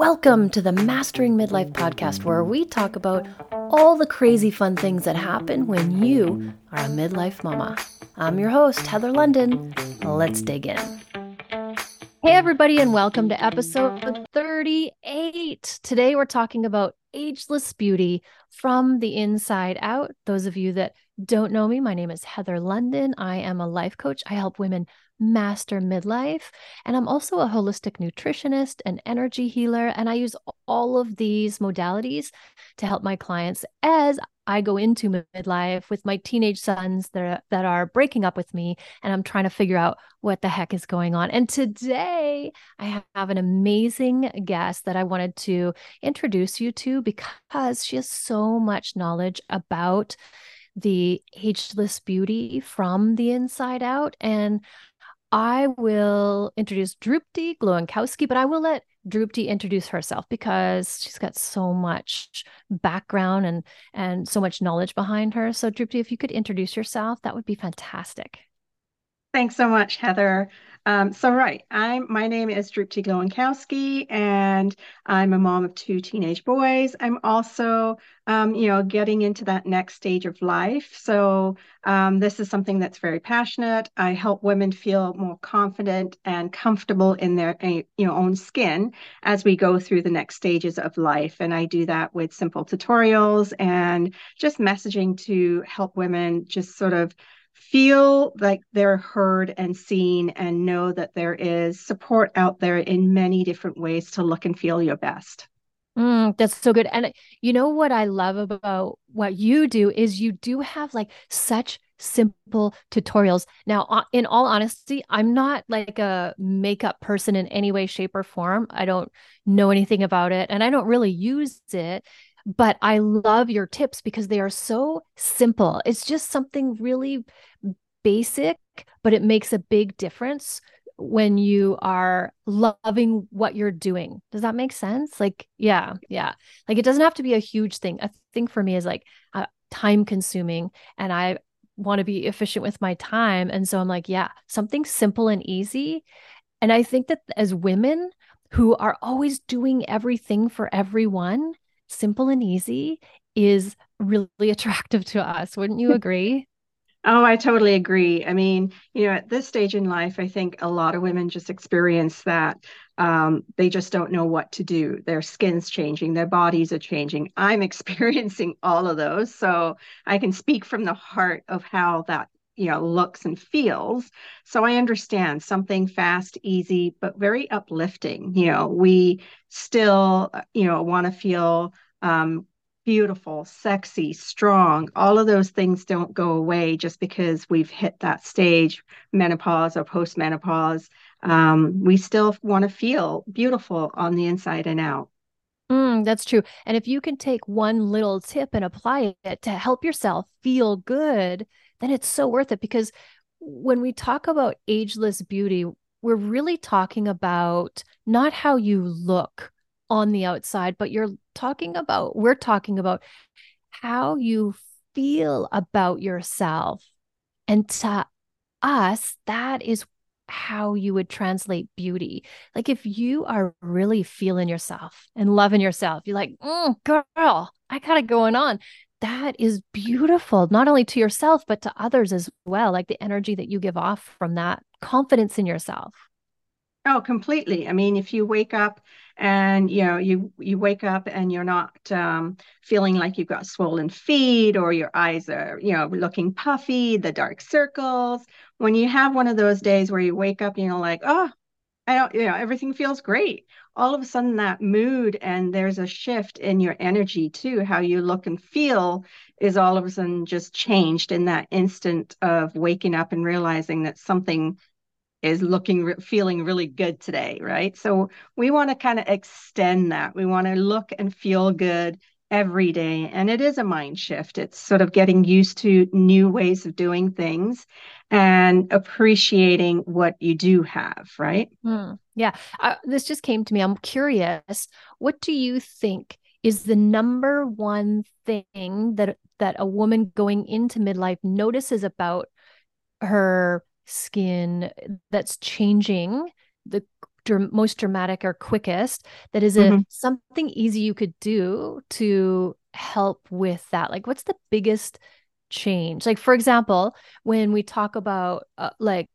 Welcome to the Mastering Midlife podcast, where we talk about all the crazy fun things that happen when you are a midlife mama. I'm your host, Heather London. Let's dig in. Hey, everybody, and welcome to episode 38. Today, we're talking about ageless beauty from the inside out. Those of you that don't know me, my name is Heather London. I am a life coach. I help women master midlife. And I'm also a holistic nutritionist, and energy healer, and I use all of these modalities to help my clients as I go into midlife with my teenage sons that are, that are breaking up with me, and I'm trying to figure out what the heck is going on. And today I have an amazing guest that I wanted to introduce you to because she has so much knowledge about the ageless beauty from the inside out. And I will introduce Drupti Glowinkowski, but I will let Drupti introduce herself because she's got so much background and and so much knowledge behind her. So Drupti, if you could introduce yourself, that would be fantastic. Thanks so much, Heather. Um, so right, I'm my name is Drupti Glowinkowski, and I'm a mom of two teenage boys. I'm also, um, you know, getting into that next stage of life. So um, this is something that's very passionate. I help women feel more confident and comfortable in their, you know, own skin as we go through the next stages of life. And I do that with simple tutorials and just messaging to help women just sort of feel like they're heard and seen and know that there is support out there in many different ways to look and feel your best. Mm, that's so good. And you know what I love about what you do is you do have like such simple tutorials. Now, in all honesty, I'm not like a makeup person in any way, shape, or form. I don't know anything about it and I don't really use it but I love your tips because they are so simple. It's just something really basic, but it makes a big difference when you are loving what you're doing. Does that make sense? Like, yeah, yeah. Like it doesn't have to be a huge thing. A thing for me is like uh, time consuming and I want to be efficient with my time. And so I'm like, yeah, something simple and easy. And I think that as women who are always doing everything for everyone, simple and easy is really attractive to us. Wouldn't you agree? Oh, I totally agree. I mean, you know, at this stage in life, I think a lot of women just experience that um, they just don't know what to do. Their skin's changing, their bodies are changing. I'm experiencing all of those. So I can speak from the heart of how that you know looks and feels so i understand something fast easy but very uplifting you know we still you know want to feel um, beautiful, sexy, strong, all of those things don't go away just because we've hit that stage, menopause or postmenopause. Um, we still want to feel beautiful on the inside and out. Mm, that's true. And if you can take one little tip and apply it to help yourself feel good, then it's so worth it because when we talk about ageless beauty, we're really talking about not how you look on the outside, but you're talking about, we're talking about how you feel about yourself. And to us, that is how you would translate beauty. Like if you are really feeling yourself and loving yourself, you're like, mm, girl, I got it going on. That is beautiful, not only to yourself, but to others as well. Like the energy that you give off from that confidence in yourself. Oh, completely. I mean, if you wake up and you know you you wake up and you're not um, feeling like you've got swollen feet or your eyes are you know looking puffy, the dark circles. When you have one of those days where you wake up and you're like, oh, I don't, you know, everything feels great. All of a sudden, that mood and there's a shift in your energy too. How you look and feel is all of a sudden just changed in that instant of waking up and realizing that something is looking feeling really good today right? So we want to kind of extend that. We want to look and feel good every day and it is a mind shift. It's sort of getting used to new ways of doing things and appreciating what you do have right? Mm, yeah. Uh, this just came to me. I'm curious what do you think is the number one thing that that a woman going into midlife notices about her skin that's changing the most dramatic or quickest that is mm-hmm. something easy you could do to help with that like what's the biggest change like for example when we talk about uh, like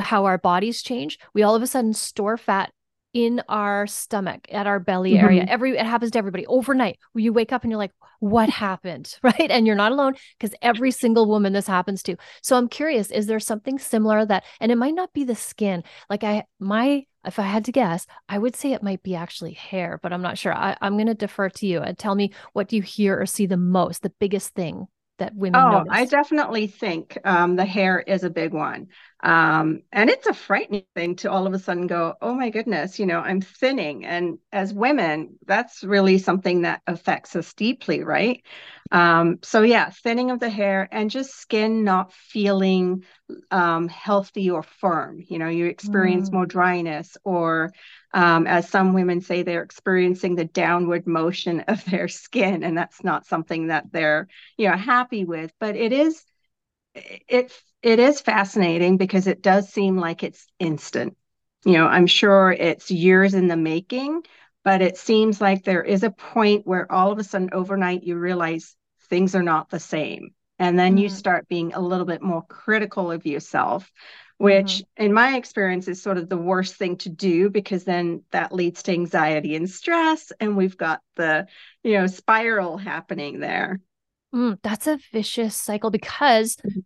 how our bodies change we all of a sudden store fat in our stomach at our belly mm-hmm. area every it happens to everybody overnight. You wake up and you're like what happened? Right? And you're not alone because every single woman this happens to. So i'm curious is there something similar that and it might not be the skin. Like i my if i had to guess i would say it might be actually hair but i'm not sure. I, i'm going to defer to you and tell me what do you hear or see the most the biggest thing that women oh notice? i definitely think um, the hair is a big one um, and it's a frightening thing to all of a sudden go, oh my goodness, you know, I'm thinning. And as women, that's really something that affects us deeply, right? Um, so, yeah, thinning of the hair and just skin not feeling um, healthy or firm. You know, you experience mm. more dryness, or um, as some women say, they're experiencing the downward motion of their skin. And that's not something that they're, you know, happy with. But it is it it is fascinating because it does seem like it's instant. You know, I'm sure it's years in the making, but it seems like there is a point where all of a sudden overnight you realize things are not the same. And then mm-hmm. you start being a little bit more critical of yourself, which mm-hmm. in my experience is sort of the worst thing to do because then that leads to anxiety and stress. And we've got the, you know, spiral happening there. Mm, that's a vicious cycle because mm-hmm.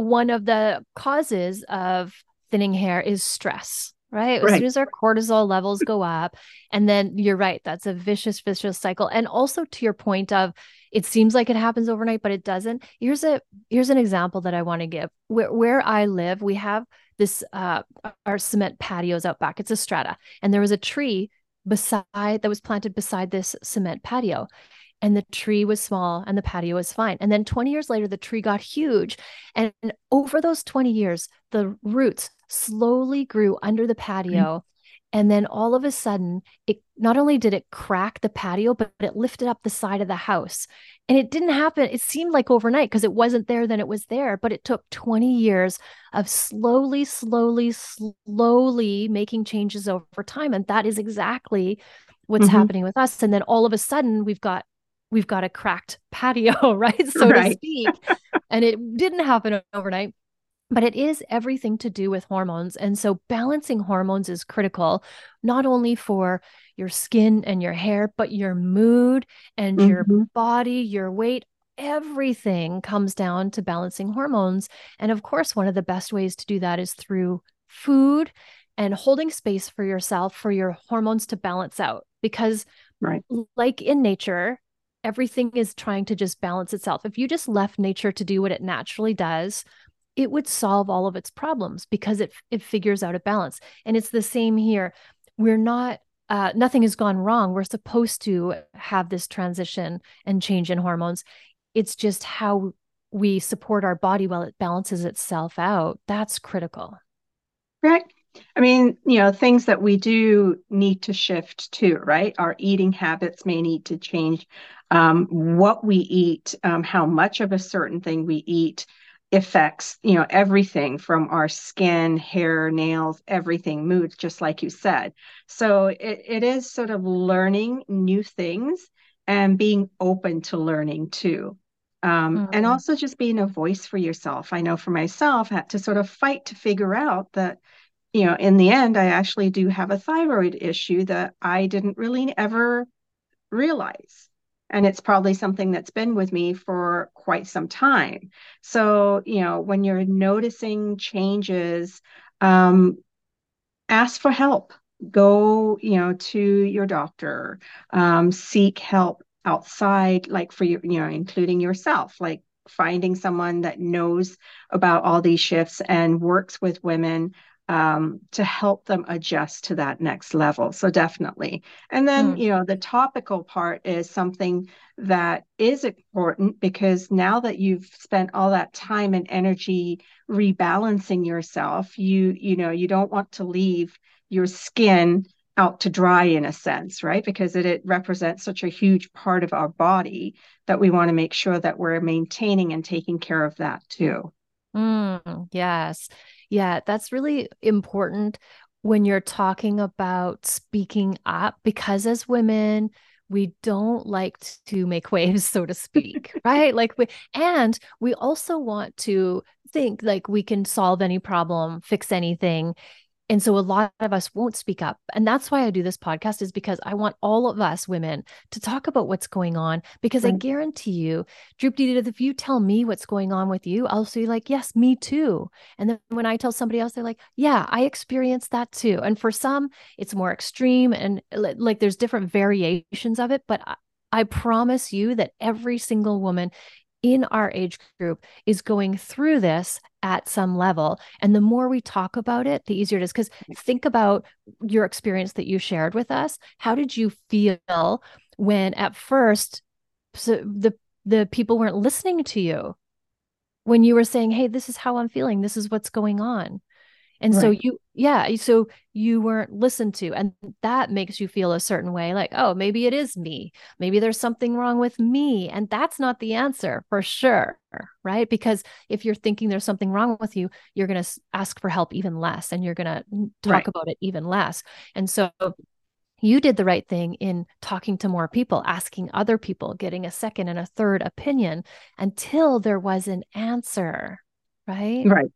One of the causes of thinning hair is stress, right? As soon as our cortisol levels go up, and then you're right, that's a vicious, vicious cycle. And also to your point of it seems like it happens overnight, but it doesn't. Here's a here's an example that I want to give. Where where I live, we have this uh our cement patios out back. It's a strata, and there was a tree beside that was planted beside this cement patio and the tree was small and the patio was fine. And then 20 years later, the tree got huge. And over those 20 years, the roots slowly grew under the patio. Mm-hmm. And then all of a sudden, it not only did it crack the patio, but it lifted up the side of the house. And it didn't happen. It seemed like overnight because it wasn't there, then it was there. But it took 20 years of slowly, slowly, slowly making changes over time. And that is exactly what's mm-hmm. happening with us. And then all of a sudden, we've got we've got a cracked patio, right? So right. to speak. and it didn't happen overnight, but it is everything to do with hormones. And so balancing hormones is critical, not only for your skin and your hair, but your mood and mm-hmm. your body, your weight. Everything comes down to balancing hormones. And of course, one of the best ways to do that is through food and holding space for yourself for your hormones to balance out. Because, right. like in nature, everything is trying to just balance itself. If you just left nature to do what it naturally does, it would solve all of its problems because it it figures out a balance. And it's the same here. We're not uh, nothing has gone wrong. We're supposed to have this transition and change in hormones. It's just how we support our body while it balances itself out. That's critical. Right. I mean, you know, things that we do need to shift too, right? Our eating habits may need to change um, what we eat, um, how much of a certain thing we eat affects, you know, everything from our skin, hair, nails, everything, mood just like you said. So it, it is sort of learning new things and being open to learning too. Um, mm-hmm. And also just being a voice for yourself. I know for myself, I had to sort of fight to figure out that you know, in the end, I actually do have a thyroid issue that I didn't really ever realize and it's probably something that's been with me for quite some time. So you know when you're noticing changes um, ask for help. Go you know to your doctor um, seek help outside like for you you know including yourself like finding someone that knows about all these shifts and works with women um, to help them adjust to that next level. So definitely. And then, mm. you know, the topical part is something that is important because now that you've spent all that time and energy rebalancing yourself, you, you know, you don't want to leave your skin out to dry in a sense, right? Because it, it represents such a huge part of our body that we want to make sure that we're maintaining and taking care of that too. Mm, yes. Yeah, that's really important. when you're talking about speaking up, because as women, we don't like to make waves, so to speak, right? Like we, and we also want to think like we can solve any problem, fix anything. And so a lot of us won't speak up. And that's why I do this podcast is because I want all of us women to talk about what's going on. Because right. I guarantee you, Drupti, if you tell me what's going on with you, I'll say like, yes, me too. And then when I tell somebody else, they're like, yeah, I experienced that too. And for some, it's more extreme and like there's different variations of it. But I promise you that every single woman in our age group is going through this at some level. And the more we talk about it, the easier it is. Because think about your experience that you shared with us. How did you feel when at first so the the people weren't listening to you? When you were saying, Hey, this is how I'm feeling, this is what's going on. And right. so you, yeah, so you weren't listened to. And that makes you feel a certain way like, oh, maybe it is me. Maybe there's something wrong with me. And that's not the answer for sure. Right. Because if you're thinking there's something wrong with you, you're going to ask for help even less and you're going to talk right. about it even less. And so you did the right thing in talking to more people, asking other people, getting a second and a third opinion until there was an answer. Right. Right.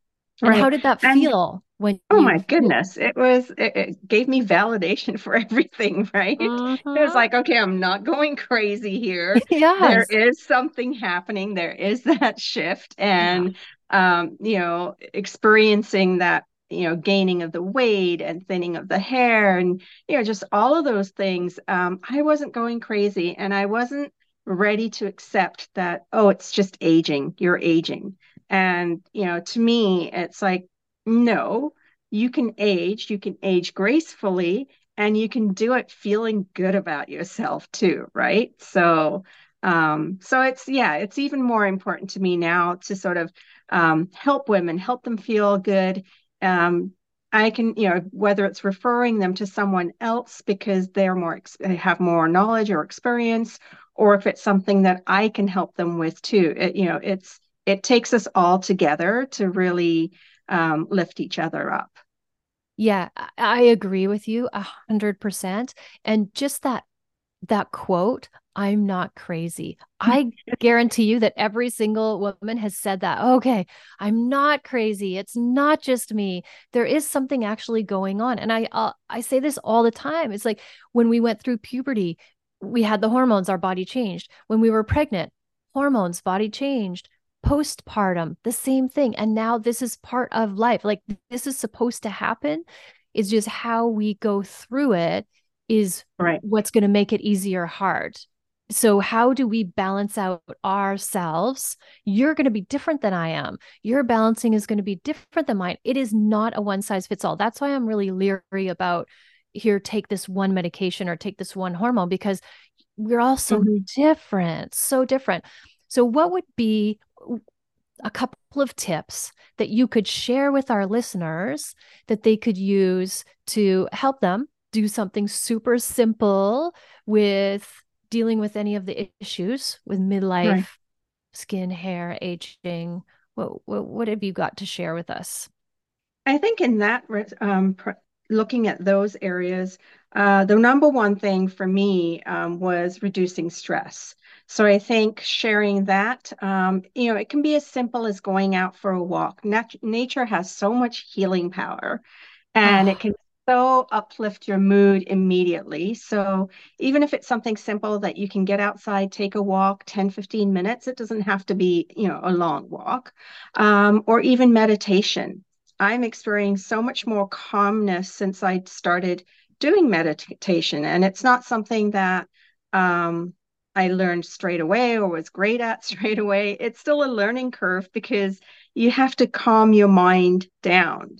And right. how did that feel? when oh my goodness it was it, it, gave me validation for everything right uh-huh. it was mm-hmm. like okay i'm not going crazy here yes. there is something happening there is that shift and yeah. um you know experiencing that you know gaining of the weight and thinning of the hair and you know just all of those things um i wasn't going crazy and i wasn't ready to accept that oh it's just aging you're aging and you know to me it's like no, you can age, you can age gracefully, and you can do it feeling good about yourself too, right? So, um, so it's yeah, it's even more important to me now to sort of um, help women, help them feel good. Um, I can, you know, whether it's referring them to someone else because they're more they have more knowledge or experience, or if it's something that I can help them with too. It, you know, it's it takes us all together to really um, lift each other up. Yeah, I agree with you a hundred percent. And just that that quote, I'm not crazy. I guarantee you that every single woman has said that. Okay, I'm not crazy. It's not just me. There is something actually going on. And I uh, I say this all the time. It's like when we went through puberty, we had the hormones, our body changed. When we were pregnant, hormones, body changed postpartum, the same thing. And now this is part of life. Like this is supposed to happen. It's just how we go through it is right. what's going to make it easier hard. So, how do we balance out ourselves? You're going to be different than I am. Your balancing is going to be different than mine. It is not a one size fits all. That's why I'm really leery about here, take this one medication or take this one hormone because we're all so mm-hmm. different, so different. So, what would be a couple of tips that you could share with our listeners that they could use to help them do something super simple with dealing with any of the issues with midlife, right. skin, hair, aging. What, what, what have you got to share with us? I think in that um, looking at those areas, uh, the number one thing for me um, was reducing stress. So I think sharing that, um, you know, it can be as simple as going out for a walk. Nat- nature has so much healing power, and oh. it can so uplift your mood immediately. So even if it's something simple that you can get outside, take a walk, 10, 15 minutes, it doesn't have to be, you know, a long walk, um, or even meditation. I'm experiencing so much more calmness since I started doing meditation. And it's not something that um, I learned straight away or was great at straight away. It's still a learning curve because you have to calm your mind down.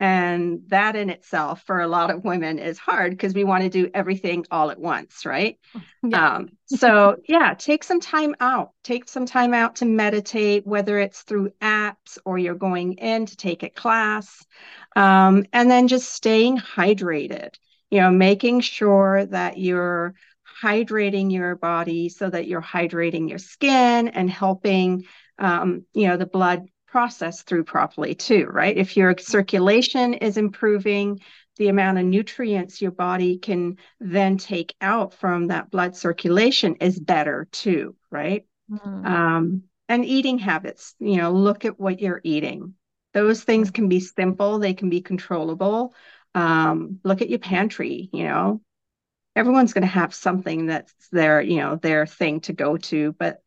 And that in itself, for a lot of women, is hard because we want to do everything all at once, right? Yeah. Um, so, yeah, take some time out. Take some time out to meditate, whether it's through apps or you're going in to take a class. Um, and then just staying hydrated, you know, making sure that you're hydrating your body so that you're hydrating your skin and helping, um, you know, the blood process through properly too, right? If your circulation is improving, the amount of nutrients your body can then take out from that blood circulation is better too, right? Mm-hmm. Um, and eating habits, you know, look at what you're eating. Those things can be simple, they can be controllable. Um, look at your pantry, you know. Everyone's going to have something that's their, you know, their thing to go to, but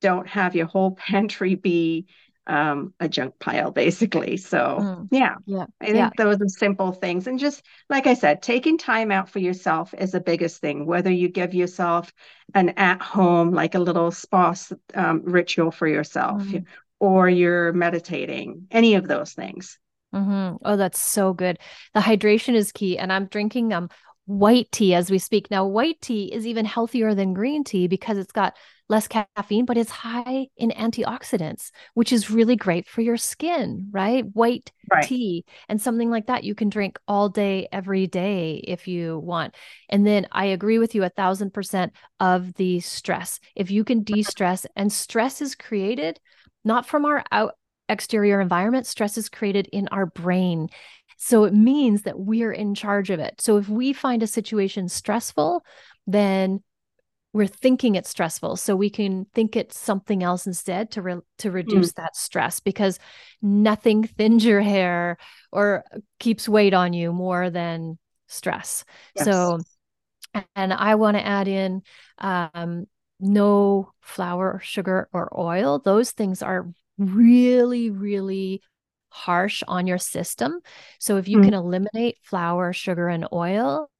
don't have your whole pantry be um, a junk pile, basically. So, mm. yeah, yeah, I think yeah. those are simple things. And just like I said, taking time out for yourself is the biggest thing. Whether you give yourself an at home, like a little spa um, ritual for yourself, mm. or you're meditating, any of those things. Mm-hmm. Oh, that's so good. The hydration is key. And I'm drinking um white tea as we speak. Now, white tea is even healthier than green tea because it's got less caffeine, but it's high in antioxidants, which is really great for your skin, right? White right. tea and something like that you can drink all day, every day if you want. And then I agree with you a thousand percent of the stress. If you can de stress, and stress is created not from our out exterior environment, stress is created in our brain. So it means that we're in charge of it. So if we find a situation stressful, then we're thinking it's stressful so we can think it's something else instead to re- to reduce mm. that stress because nothing thins your hair or keeps weight on you more than stress yes. so and i want to add in um, no flour sugar or oil those things are really really harsh on your system. So if you mm can eliminate flour, sugar, and oil,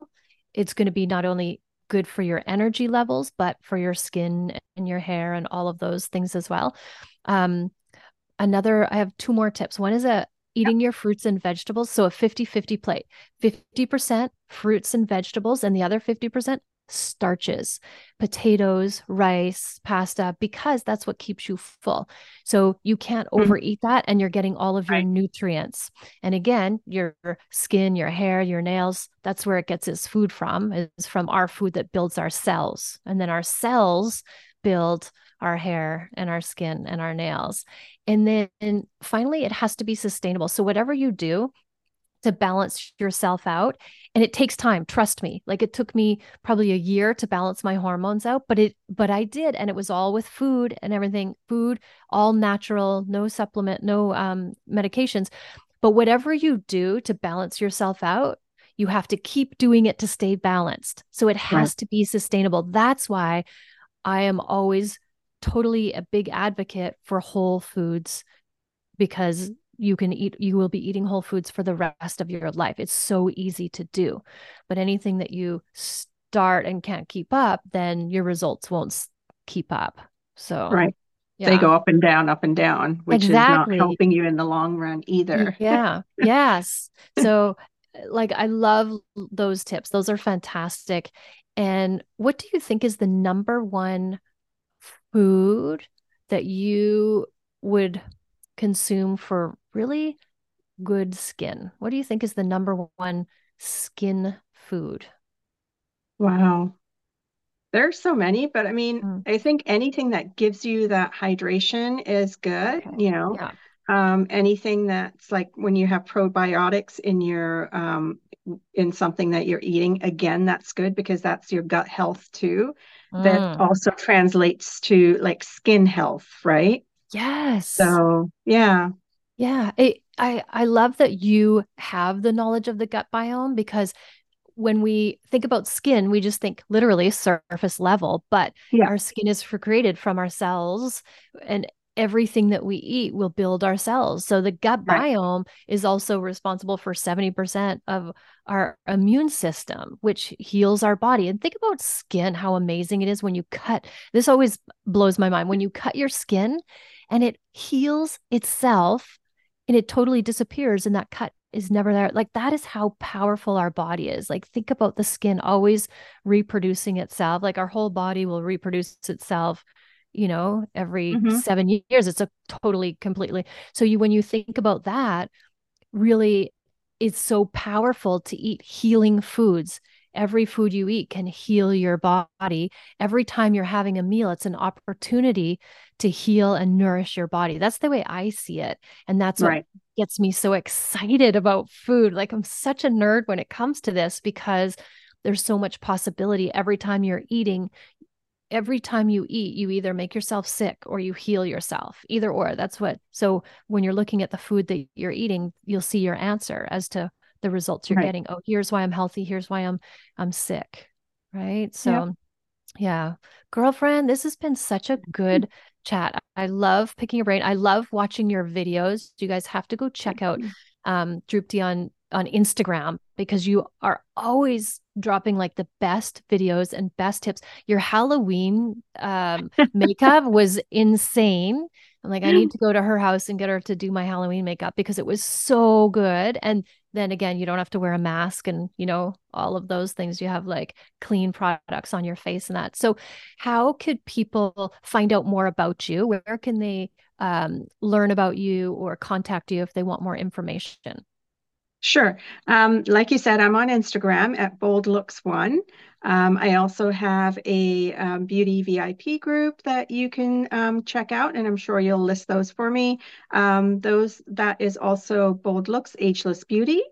it's going to be not only good for your energy levels, but for your skin and your hair and all of those things as well. Um, another, I have two more tips. One is a eating your fruits and vegetables. So a 50 50 plate 50% fruits and vegetables, and the other 50% starches, potatoes, rice, pasta, because that's what keeps you full. So you can't mm-hmm. overeat that and you're getting all of your right. nutrients. And again, your skin, your hair, your nails, that's where it gets its food from, is from our food that builds our cells. And then our cells build our hair and our skin and our nails. And then finally, it has to be sustainable. So, whatever you do, to balance yourself out and it takes time trust me. Like it took me probably a year to balance my hormones out but it but I did and it was all with food and everything food all natural no supplement no um medications. But whatever you do to balance yourself out you have to keep doing it to stay balanced. So it has right. to be sustainable. That's why I am always totally a big advocate for whole foods because you can eat you will be eating whole foods for the rest of your life. It's so easy to do. But anything that you start and can't keep up then your results won't keep up. So right. Yeah. they go up and down up and down which exactly. is not helping you in the long run either. Yeah. Yes. So like i love those tips. Those are fantastic. And what do you think is the number one food that you would consume for really good skin? What do you think is the number one skin food? Wow. There's so many, but I mean, mm. I think anything that gives you that hydration is good, okay. you know. Yeah. Um, anything that's like when you have probiotics in your um, in something that you're eating, again, that's good because that's your gut health too. Mm. That also translates to like skin health, right? Yes. So yeah. Yeah. It, I, I love that you have the knowledge of the gut biome because when we think about skin, we just think literally surface level, but yeah. our skin is created from our cells and everything that we eat will build our cells. So the gut right. biome is also responsible for 70% of our immune system, which heals our body. And think about skin, how amazing it is when you cut. This always blows my mind. When you cut your skin, and it heals itself and it totally disappears and that cut is never there. Like that is how powerful our body is. Like think about the skin always reproducing itself. Like our whole body will reproduce itself you know every mm-hmm. 7 years. It's a totally completely. So you when you think about that really it's so powerful to eat healing foods every food you eat can heal your body. Every time you're having a meal, it's an opportunity to heal and nourish your body. That's the way I see it. And that's what gets me so excited about food. Like I'm such a nerd when it comes to this because there's so much possibility every time you're eating every time you eat you either make yourself sick or you heal yourself either or that's what so when you're looking at the food that you're eating you'll see your answer as to the results you're right. getting oh here's why i'm healthy here's why i'm i'm sick right so yeah. yeah girlfriend this has been such a good chat i love picking your brain i love watching your videos you guys have to go check out um on on Instagram because you are always dropping like the best videos and best tips. Your Halloween um, makeup was insane. I'm like, I need to go to her house and get her to do my Halloween makeup because it was so good. And then again, you don't have to wear a mask and, you know, all of those things. You have like clean products on your face and that. So, how could people find out more about you? Where can they um, learn about you or contact you if they want more information? Sure. Um, like you said, I'm on Instagram at Bold Looks One. Um, I also have a um, beauty VIP group that you can um, check out, and I'm sure you'll list those for me. Um, those that is also Bold Looks Ageless Beauty,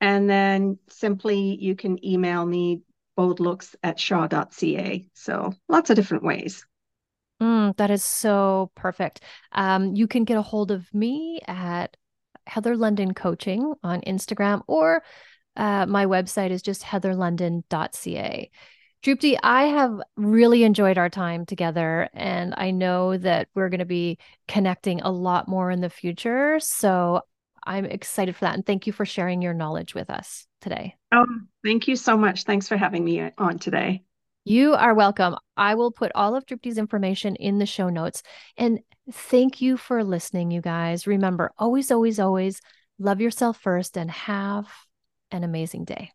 and then simply you can email me boldlooks at shaw.ca. So lots of different ways. Mm, that is so perfect. Um, you can get a hold of me at Heather London Coaching on Instagram, or uh, my website is just heatherlondon.ca. Drupti, I have really enjoyed our time together, and I know that we're going to be connecting a lot more in the future. So I'm excited for that. And thank you for sharing your knowledge with us today. Oh, thank you so much. Thanks for having me on today. You are welcome. I will put all of Drupti's information in the show notes. And thank you for listening, you guys. Remember, always, always, always love yourself first and have an amazing day.